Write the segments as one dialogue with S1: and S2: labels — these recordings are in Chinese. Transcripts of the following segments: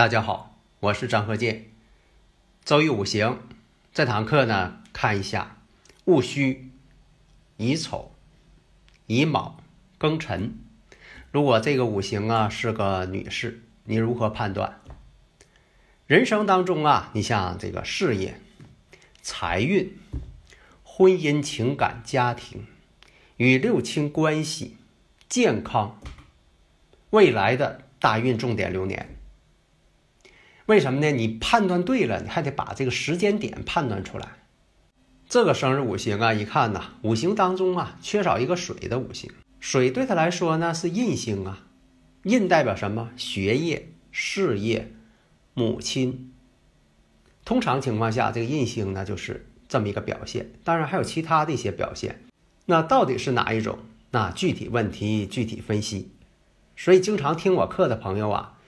S1: 大家好，我是张鹤剑。周易五行这堂课呢，看一下戊戌、乙丑、乙卯、庚辰。如果这个五行啊是个女士，你如何判断？人生当中啊，你像这个事业、财运、婚姻、情感、家庭与六亲关系、健康，未来的大运重点流年。为什么呢？你判断对了，你还得把这个时间点判断出来。这个生日五行啊，一看呐，五行当中啊缺少一个水的五行。水对他来说呢是印星啊，印代表什么？学业、事业、母亲。通常情况下，这个印星呢就是这么一个表现。当然还有其他的一些表现。那到底是哪一种？那具体问题具体分析。所以经常听我课的朋友啊。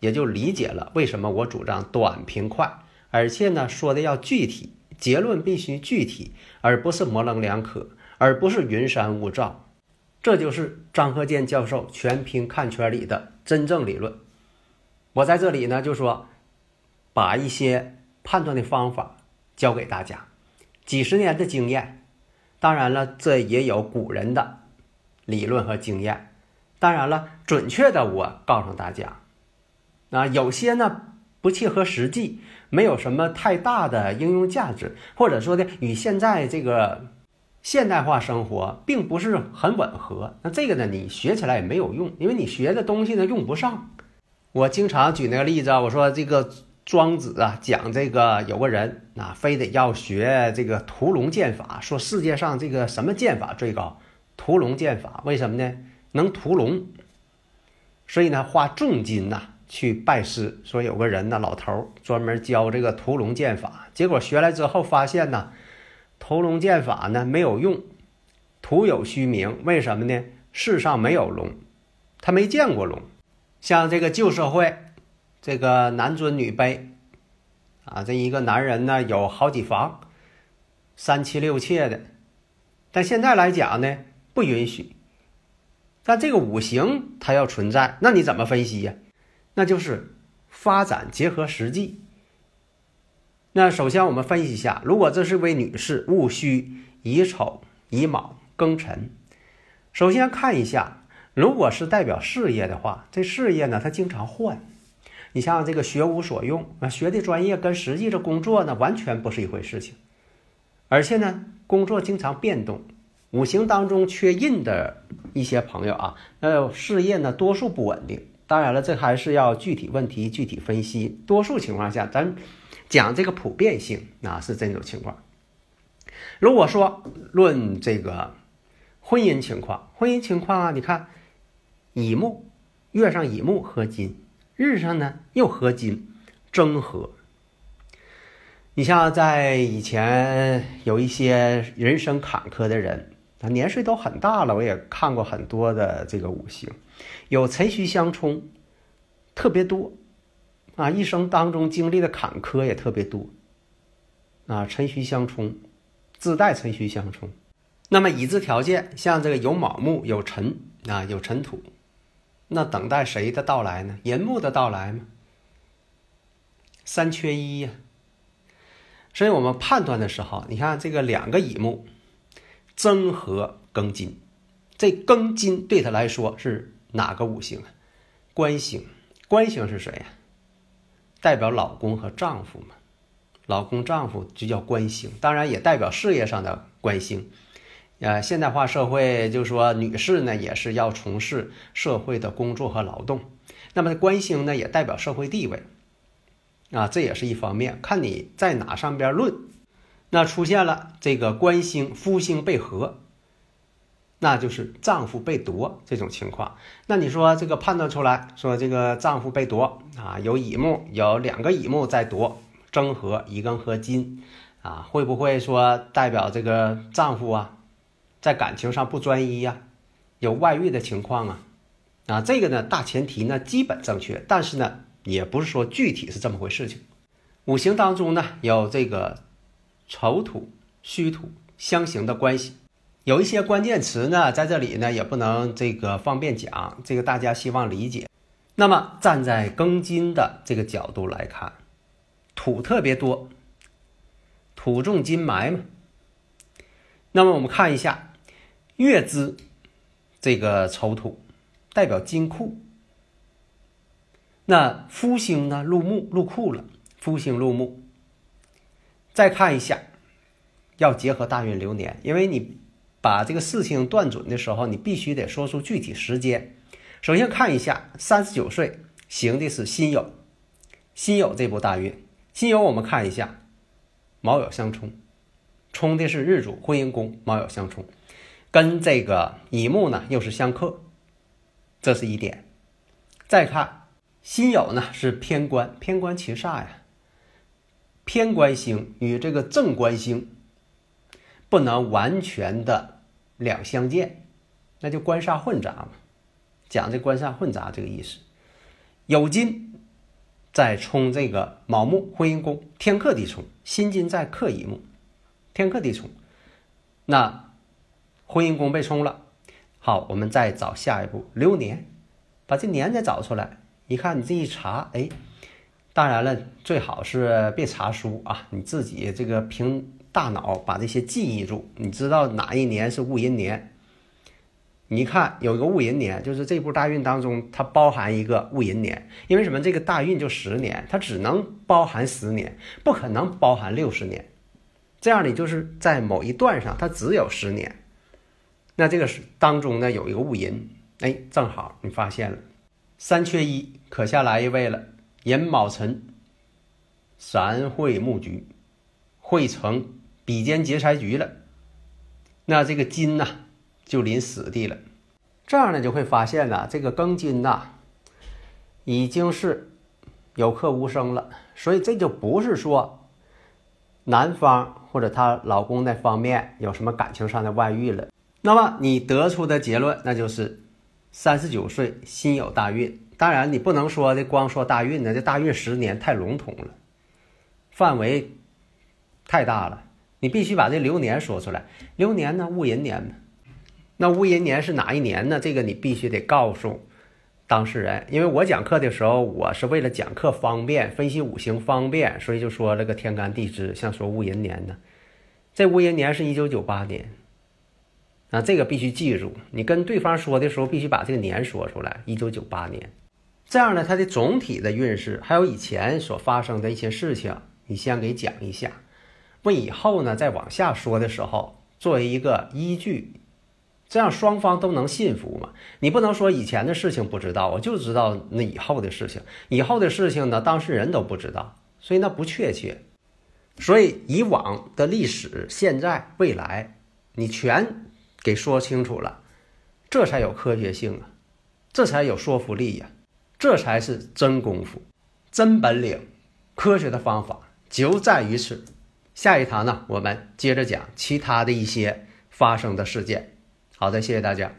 S1: 也就理解了为什么我主张短平快，而且呢说的要具体，结论必须具体，而不是模棱两可，而不是云山雾罩。这就是张鹤剑教授全凭看圈里的真正理论。我在这里呢就说，把一些判断的方法教给大家，几十年的经验，当然了，这也有古人的理论和经验，当然了，准确的我告诉大家。啊，有些呢不切合实际，没有什么太大的应用价值，或者说呢与现在这个现代化生活并不是很吻合。那这个呢你学起来也没有用，因为你学的东西呢用不上。我经常举那个例子啊，我说这个庄子啊讲这个有个人啊非得要学这个屠龙剑法，说世界上这个什么剑法最高？屠龙剑法，为什么呢？能屠龙，所以呢花重金呐。去拜师，说有个人呢，老头专门教这个屠龙剑法。结果学来之后发现呢，屠龙剑法呢没有用，徒有虚名。为什么呢？世上没有龙，他没见过龙。像这个旧社会，这个男尊女卑啊，这一个男人呢有好几房，三妻六妾的。但现在来讲呢，不允许。但这个五行它要存在，那你怎么分析呀？那就是发展结合实际。那首先我们分析一下，如果这是位女士，戊戌、乙丑、乙卯、庚辰，首先看一下，如果是代表事业的话，这事业呢，它经常换。你像这个学无所用啊，学的专业跟实际的工作呢，完全不是一回事情。而且呢，工作经常变动，五行当中缺印的一些朋友啊，那事业呢，多数不稳定。当然了，这还是要具体问题具体分析。多数情况下，咱讲这个普遍性啊，是这种情况。如果说论这个婚姻情况，婚姻情况啊，你看乙木月上乙木合金，日上呢又合金，争合。你像在以前有一些人生坎坷的人，年岁都很大了，我也看过很多的这个五行。有辰戌相冲，特别多，啊，一生当中经历的坎坷也特别多，啊，辰戌相冲，自带辰戌相冲。那么已知条件，像这个有卯木，有辰啊，有辰土，那等待谁的到来呢？寅木的到来吗？三缺一呀。所以我们判断的时候，你看这个两个乙木，增合庚金，这庚金对他来说是。哪个五行啊？官星，官星是谁呀？代表老公和丈夫嘛。老公、丈夫就叫官星，当然也代表事业上的官星。呃，现代化社会就说女士呢也是要从事社会的工作和劳动，那么官星呢也代表社会地位。啊，这也是一方面，看你在哪上边论。那出现了这个官星、夫星被合，那就是丈夫被夺这种情况。那你说这个判断出来说这个丈夫被夺啊，有乙木，有两个乙木在夺，争合乙庚合金啊，会不会说代表这个丈夫啊，在感情上不专一呀，有外遇的情况啊？啊，这个呢大前提呢基本正确，但是呢也不是说具体是这么回事情。五行当中呢有这个丑土、戌土相刑的关系，有一些关键词呢在这里呢也不能这个方便讲，这个大家希望理解。那么站在庚金的这个角度来看，土特别多，土重金埋嘛。那么我们看一下月支这个丑土，代表金库。那夫星呢入木入库了。夫星入木，再看一下，要结合大运流年，因为你把这个事情断准的时候，你必须得说出具体时间。首先看一下，三十九岁行的是辛酉，辛酉这部大运，辛酉我们看一下，卯酉相冲，冲的是日主婚姻宫，卯酉相冲，跟这个乙木呢又是相克，这是一点。再看辛酉呢是偏官，偏官七煞呀。偏官星与这个正官星不能完全的两相见，那就官煞混杂嘛。讲这官煞混杂这个意思，酉金在冲这个卯木婚姻宫，天克地冲，辛金在克乙木，天克地冲，那婚姻宫被冲了。好，我们再找下一步流年，把这年再找出来，一看你这一查，哎。当然了，最好是别查书啊，你自己这个凭大脑把这些记忆住。你知道哪一年是戊寅年？你看有一个戊寅年，就是这部大运当中它包含一个戊寅年。因为什么？这个大运就十年，它只能包含十年，不可能包含六十年。这样你就是在某一段上它只有十年。那这个是当中呢有一个戊寅，哎，正好你发现了三缺一，可下来一位了。寅卯辰，三会木局，会成比肩劫财局了。那这个金呐，就临死地了。这样呢，就会发现呢，这个庚金呐，已经是有克无生了。所以这就不是说男方或者她老公那方面有什么感情上的外遇了。那么你得出的结论，那就是三十九岁心有大运。当然，你不能说的光说大运呢，这大运十年太笼统了，范围太大了。你必须把这流年说出来。流年呢，戊寅年嘛那戊寅年是哪一年呢？这个你必须得告诉当事人。因为我讲课的时候，我是为了讲课方便，分析五行方便，所以就说这个天干地支，像说戊寅年呢，这戊寅年是一九九八年。啊，这个必须记住。你跟对方说的时候，必须把这个年说出来，一九九八年。这样呢，它的总体的运势，还有以前所发生的一些事情，你先给讲一下，为以后呢再往下说的时候作为一个依据，这样双方都能信服嘛。你不能说以前的事情不知道，我就知道那以后的事情，以后的事情呢当事人都不知道，所以那不确切。所以以往的历史、现在、未来，你全给说清楚了，这才有科学性啊，这才有说服力呀。这才是真功夫，真本领，科学的方法就在于此。下一堂呢，我们接着讲其他的一些发生的事件。好的，谢谢大家。